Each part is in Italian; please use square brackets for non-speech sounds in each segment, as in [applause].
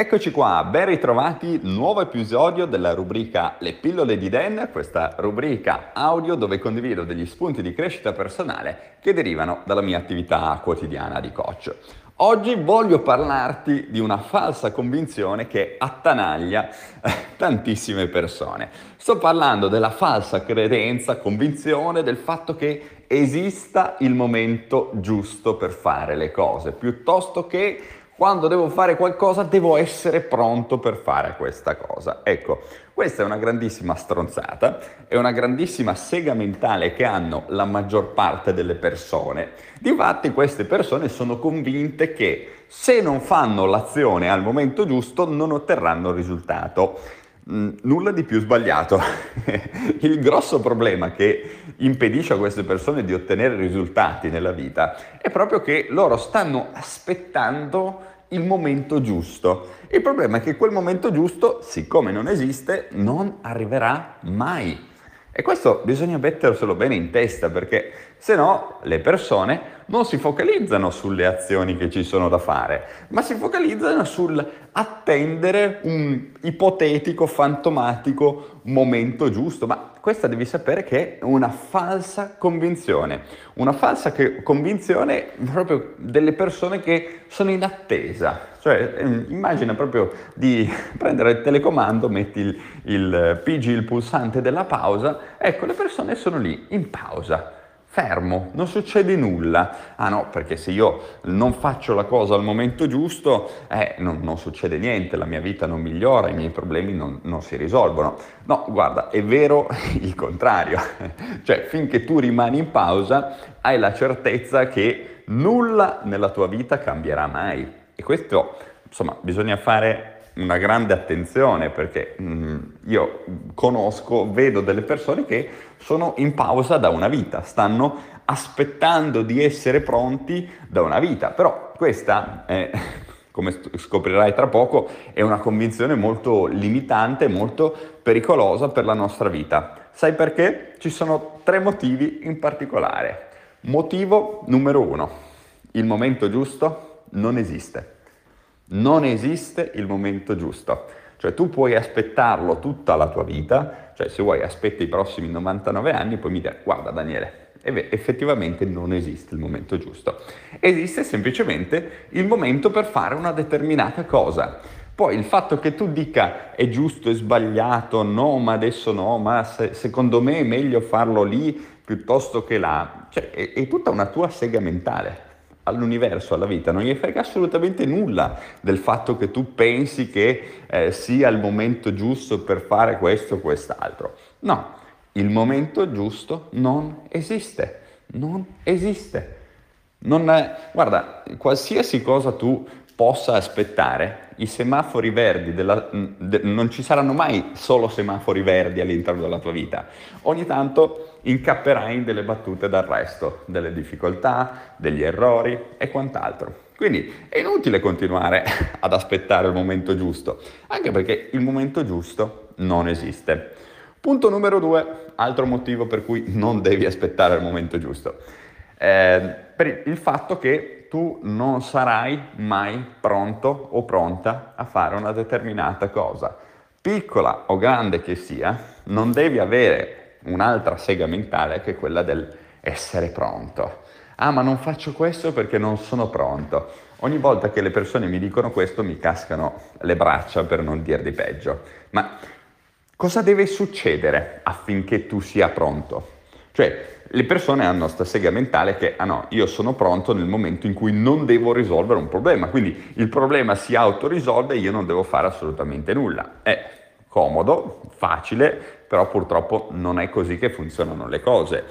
Eccoci qua, ben ritrovati, nuovo episodio della rubrica Le pillole di Dan, questa rubrica audio dove condivido degli spunti di crescita personale che derivano dalla mia attività quotidiana di coach. Oggi voglio parlarti di una falsa convinzione che attanaglia eh, tantissime persone. Sto parlando della falsa credenza, convinzione del fatto che esista il momento giusto per fare le cose, piuttosto che quando devo fare qualcosa devo essere pronto per fare questa cosa. Ecco, questa è una grandissima stronzata, è una grandissima sega mentale che hanno la maggior parte delle persone. Difatti queste persone sono convinte che se non fanno l'azione al momento giusto non otterranno il risultato. Mm, nulla di più sbagliato. [laughs] il grosso problema che impedisce a queste persone di ottenere risultati nella vita è proprio che loro stanno aspettando il momento giusto. Il problema è che quel momento giusto, siccome non esiste, non arriverà mai. E questo bisogna metterselo bene in testa perché se no le persone non si focalizzano sulle azioni che ci sono da fare, ma si focalizzano sull'attendere un ipotetico, fantomatico momento giusto. Ma questa devi sapere che è una falsa convinzione, una falsa che, convinzione proprio delle persone che sono in attesa. Cioè, ehm, immagina proprio di prendere il telecomando, metti il, il PG, il pulsante della pausa, ecco, le persone sono lì in pausa fermo, non succede nulla. Ah no, perché se io non faccio la cosa al momento giusto, eh, non, non, succede niente, la mia vita non migliora, i miei problemi non, non si risolvono. No, guarda, è vero [laughs] il contrario. [laughs] cioè, finché tu rimani in pausa, hai la certezza che nulla nella tua vita cambierà mai. E questo, insomma, bisogna fare una grande attenzione perché mh, mm, io conosco, vedo delle persone che sono in pausa da una vita, stanno aspettando di essere pronti da una vita, però questa è, [laughs] come scoprirai tra poco, è una convinzione molto limitante, molto pericolosa per la nostra vita. Sai perché? Ci sono tre motivi in particolare. Motivo numero uno, il momento giusto non esiste non esiste il momento giusto. Cioè tu puoi aspettarlo tutta la tua vita, cioè se vuoi aspetti i prossimi 99 anni, poi mi dire guarda Daniele, effettivamente non esiste il momento giusto. Esiste semplicemente il momento per fare una determinata cosa. Poi il fatto che tu dica è giusto, è sbagliato, no, ma adesso no, ma se, secondo me è meglio farlo lì piuttosto che là, cioè è, è tutta una tua sega mentale all'universo, alla vita, non gli frega assolutamente nulla del fatto che tu pensi che eh, sia il momento giusto per fare questo o quest'altro. No, il momento giusto non esiste, non esiste. Non è, guarda, qualsiasi cosa tu possa aspettare, i semafori verdi, della, de, non ci saranno mai solo semafori verdi all'interno della tua vita. Ogni tanto incapperai in delle battute d'arresto, delle difficoltà, degli errori e quant'altro. Quindi è inutile continuare [laughs] ad aspettare il momento giusto, anche perché il momento giusto non esiste. Punto numero due, altro motivo per cui non devi aspettare il momento giusto. Eh, per il fatto che tu non sarai mai pronto o pronta a fare una determinata cosa. Piccola o grande che sia, non devi avere un'altra sega mentale che quella del essere pronto. Ah, ma non faccio questo perché non sono pronto. Ogni volta che le persone mi dicono questo mi cascano le braccia per non dir di peggio. Ma cosa deve succedere affinché tu sia pronto? Cioè, le persone hanno questa sega mentale che, ah no, io sono pronto nel momento in cui non devo risolvere un problema, quindi il problema si autorisolve e io non devo fare assolutamente nulla. È comodo, facile, però purtroppo non è così che funzionano le cose.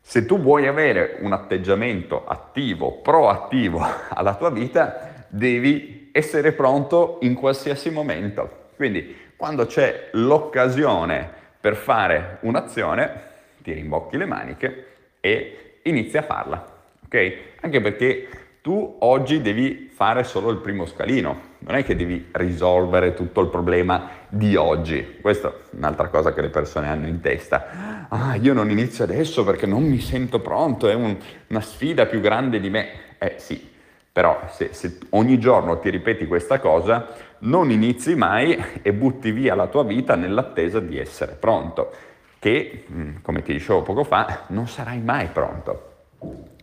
Se tu vuoi avere un atteggiamento attivo, proattivo [laughs] alla tua vita, devi essere pronto in qualsiasi momento. Quindi quando c'è l'occasione per fare un'azione, ti rimbocchi le maniche e inizi a farla, ok? Anche perché tu oggi devi fare solo il primo scalino, non è che devi risolvere tutto il problema di oggi. Questa è un'altra cosa che le persone hanno in testa. Ah, io non inizio adesso perché non mi sento pronto, è un, una sfida più grande di me. Eh sì, Però se, se, ogni giorno ti ripeti questa cosa, non inizi mai e butti via la tua vita nell'attesa di essere pronto, che, mm, come ti dicevo poco fa, non sarai mai pronto.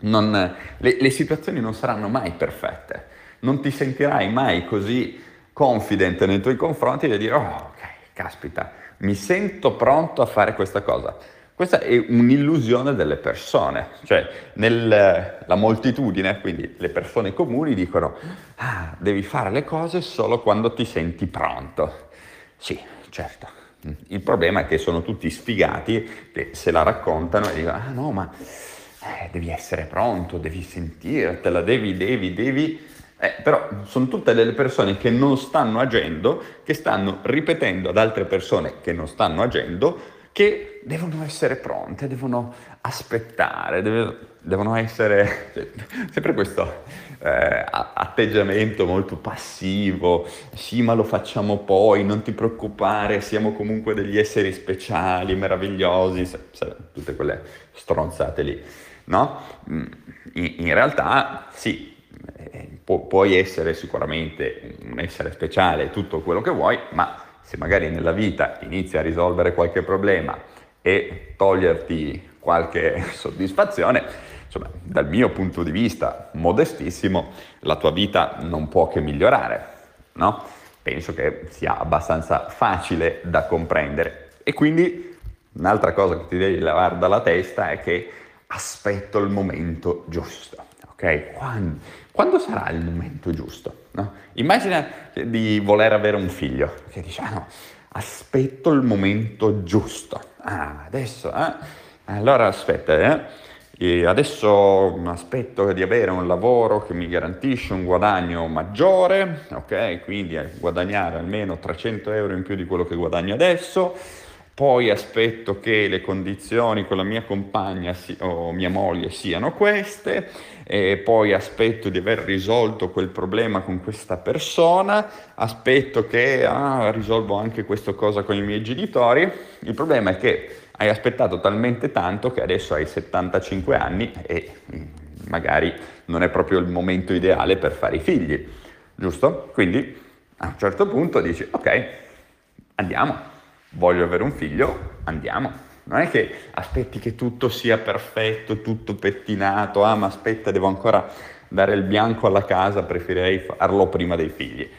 Non, le, le situazioni non saranno mai perfette, non ti sentirai mai così confident nei tuoi confronti da dire, oh ok, caspita, mi sento pronto a fare questa cosa. Questa è un'illusione delle persone, cioè nella moltitudine, quindi le persone comuni dicono ah, devi fare le cose solo quando ti senti pronto. Sì, certo. Il problema è che sono tutti sfigati che se la raccontano e dicono ah no ma eh, devi essere pronto, devi sentirtela, devi, devi, devi. Eh, però sono tutte delle persone che non stanno agendo, che stanno ripetendo ad altre persone che non stanno agendo che devono essere pronte, devono aspettare, deve, devono essere cioè, [laughs] sempre questo eh, atteggiamento molto passivo, sì ma lo facciamo poi, non ti preoccupare, siamo comunque degli esseri speciali, meravigliosi, tutte quelle stronzate lì, no? Mm, in, in realtà sì, eh, pu- puoi essere sicuramente un essere speciale, tutto quello che vuoi, ma se magari nella vita inizi a risolvere qualche problema e toglierti qualche [laughs] soddisfazione, insomma, dal mio punto di vista modestissimo, la tua vita non può che migliorare, no? Penso che sia abbastanza facile da comprendere. E quindi un'altra cosa che ti devi levare dalla testa è che aspetto il momento giusto, ok? Quando, quando sarà il momento giusto? No? Immagina di voler avere un figlio, che dice, ah no, aspetto il momento giusto. Ah, adesso, eh? Allora aspetta, eh? E adesso aspetto di avere un lavoro che mi garantisce un guadagno maggiore, ok? Quindi guadagnare almeno 300 euro in più di quello che guadagno adesso poi aspetto che le condizioni con la mia compagna o mia moglie siano queste, e poi aspetto di aver risolto quel problema con questa persona, aspetto che ah, risolvo anche questa cosa con i miei genitori. Il problema è che hai aspettato talmente tanto che adesso hai 75 anni e magari non è proprio il momento ideale per fare i figli, giusto? Quindi a un certo punto dici ok, andiamo voglio avere un figlio, andiamo. Non è che aspetti che tutto sia perfetto, tutto pettinato, ah ma aspetta, devo ancora dare il bianco alla casa, preferirei farlo prima dei figli.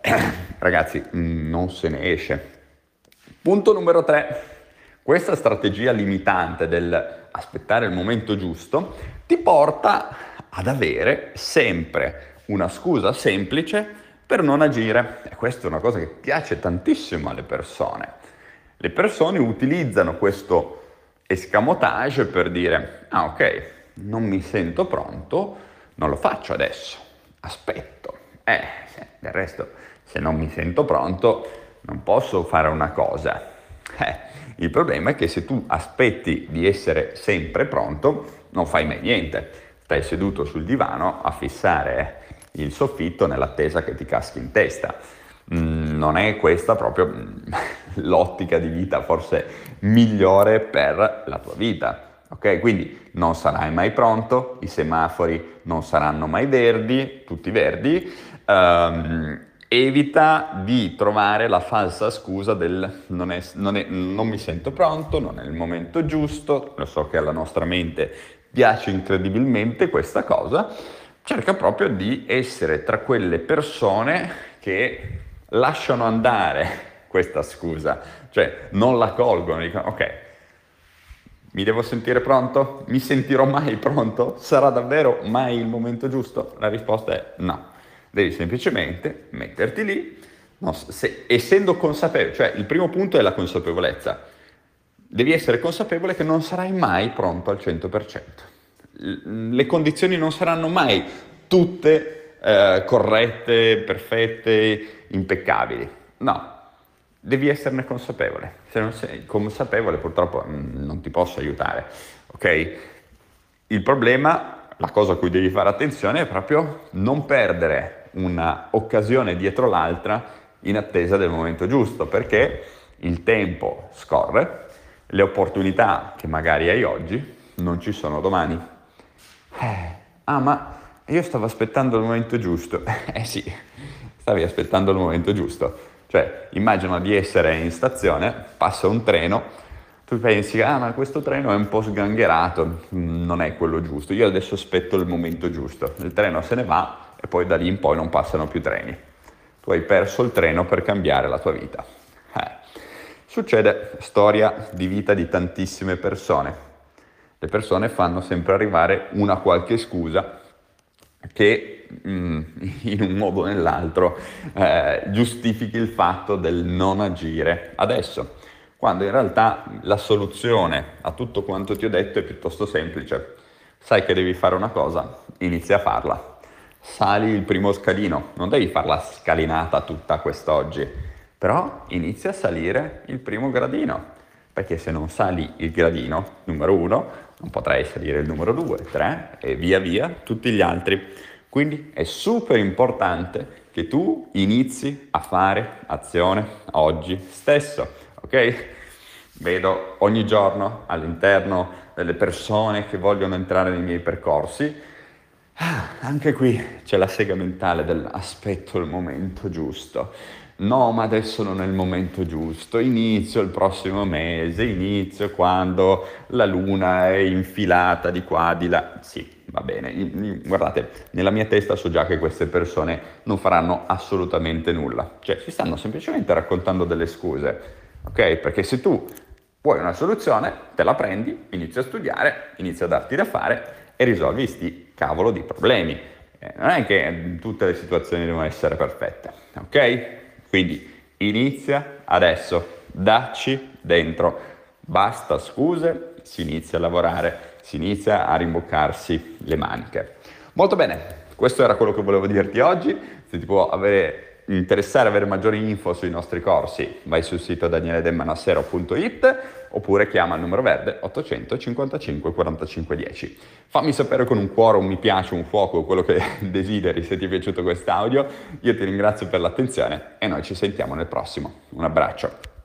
[clears throat] Ragazzi, non se ne esce. Punto numero tre. Questa strategia limitante del aspettare il momento giusto ti porta ad avere sempre una scusa semplice per non agire. E questa è una cosa che piace tantissimo alle persone. Le persone utilizzano questo escamotage per dire, ah ok, non mi sento pronto, non lo faccio adesso, aspetto. Eh, del resto, se non mi sento pronto, non posso fare una cosa. Eh, il problema è che se tu aspetti di essere sempre pronto, non fai mai niente. Stai seduto sul divano a fissare il soffitto nell'attesa che ti caschi in testa. Mm, non è questa proprio mm, l'ottica di vita forse migliore per la tua vita. Ok, quindi non sarai mai pronto, i semafori non saranno mai verdi, tutti verdi. Um, evita di trovare la falsa scusa del non, è, non, è, non mi sento pronto, non è il momento giusto. Lo so che alla nostra mente piace incredibilmente questa cosa cerca proprio di essere tra quelle persone che lasciano andare questa scusa, cioè non la colgono, dicono ok, mi devo sentire pronto? Mi sentirò mai pronto? Sarà davvero mai il momento giusto? La risposta è no, devi semplicemente metterti lì, no, se, essendo consapevole, cioè il primo punto è la consapevolezza, devi essere consapevole che non sarai mai pronto al 100% le condizioni non saranno mai tutte eh, corrette, perfette, impeccabili. No, devi esserne consapevole. Se non sei consapevole purtroppo mm, non ti posso aiutare. Ok? Il problema, la cosa a cui devi fare attenzione è proprio non perdere un'occasione dietro l'altra in attesa del momento giusto, perché il tempo scorre, le opportunità che magari hai oggi non ci sono domani. Eh, ah, ma io stavo aspettando il momento giusto. [laughs] eh sì, stavi aspettando il momento giusto. Cioè, immagina di essere in stazione, passa un treno, tu pensi, ah ma questo treno è un po' sgangherato, mm, non è quello giusto, io adesso aspetto il momento giusto, il treno se ne va e poi da lì in poi non passano più treni. Tu hai perso il treno per cambiare la tua vita. Eh. Succede storia di vita di tantissime persone. Le persone fanno sempre arrivare una qualche scusa che mm, [laughs] in un modo o nell'altro eh, giustifichi il fatto del non agire adesso, quando in realtà la soluzione a tutto quanto ti ho detto è piuttosto semplice. Sai che devi fare una cosa, inizia a farla. Sali il primo scalino, non devi farla scalinata tutta quest'oggi, però inizia a salire il primo gradino, perché se non sali il gradino numero uno, non potrai salire il numero 2, 3 e via via tutti gli altri. Quindi è super importante che tu inizi a fare azione oggi stesso, ok? Vedo ogni giorno all'interno delle persone che vogliono entrare nei miei percorsi, ah, anche qui c'è la sega mentale dell'aspetto il momento giusto. No ma adesso non è il momento giusto, inizio il prossimo mese, inizio quando la luna è infilata di qua, di là, sì, va bene, guardate, nella mia testa so già che queste persone non faranno assolutamente nulla, cioè si stanno semplicemente raccontando delle scuse, ok? Perché se tu vuoi una soluzione, te la prendi, inizi a studiare, inizi a darti da fare e risolvi sti cavolo di problemi. Eh, non è che tutte le situazioni devono essere perfette, ok? Quindi inizia adesso, dacci dentro, basta scuse, si inizia a lavorare, si inizia a rimboccarsi le maniche. Molto bene, questo era quello che volevo dirti oggi, se ti può avere interessare avere maggiori info sui nostri corsi, vai sul sito danieledemmanassero.it oppure chiama il numero verde 855 45 10. Fammi sapere con un cuore, un mi piace, un fuoco, quello che [laughs] desideri se ti è piaciuto quest'audio. Io ti ringrazio per l'attenzione e noi ci sentiamo nel prossimo. Un abbraccio.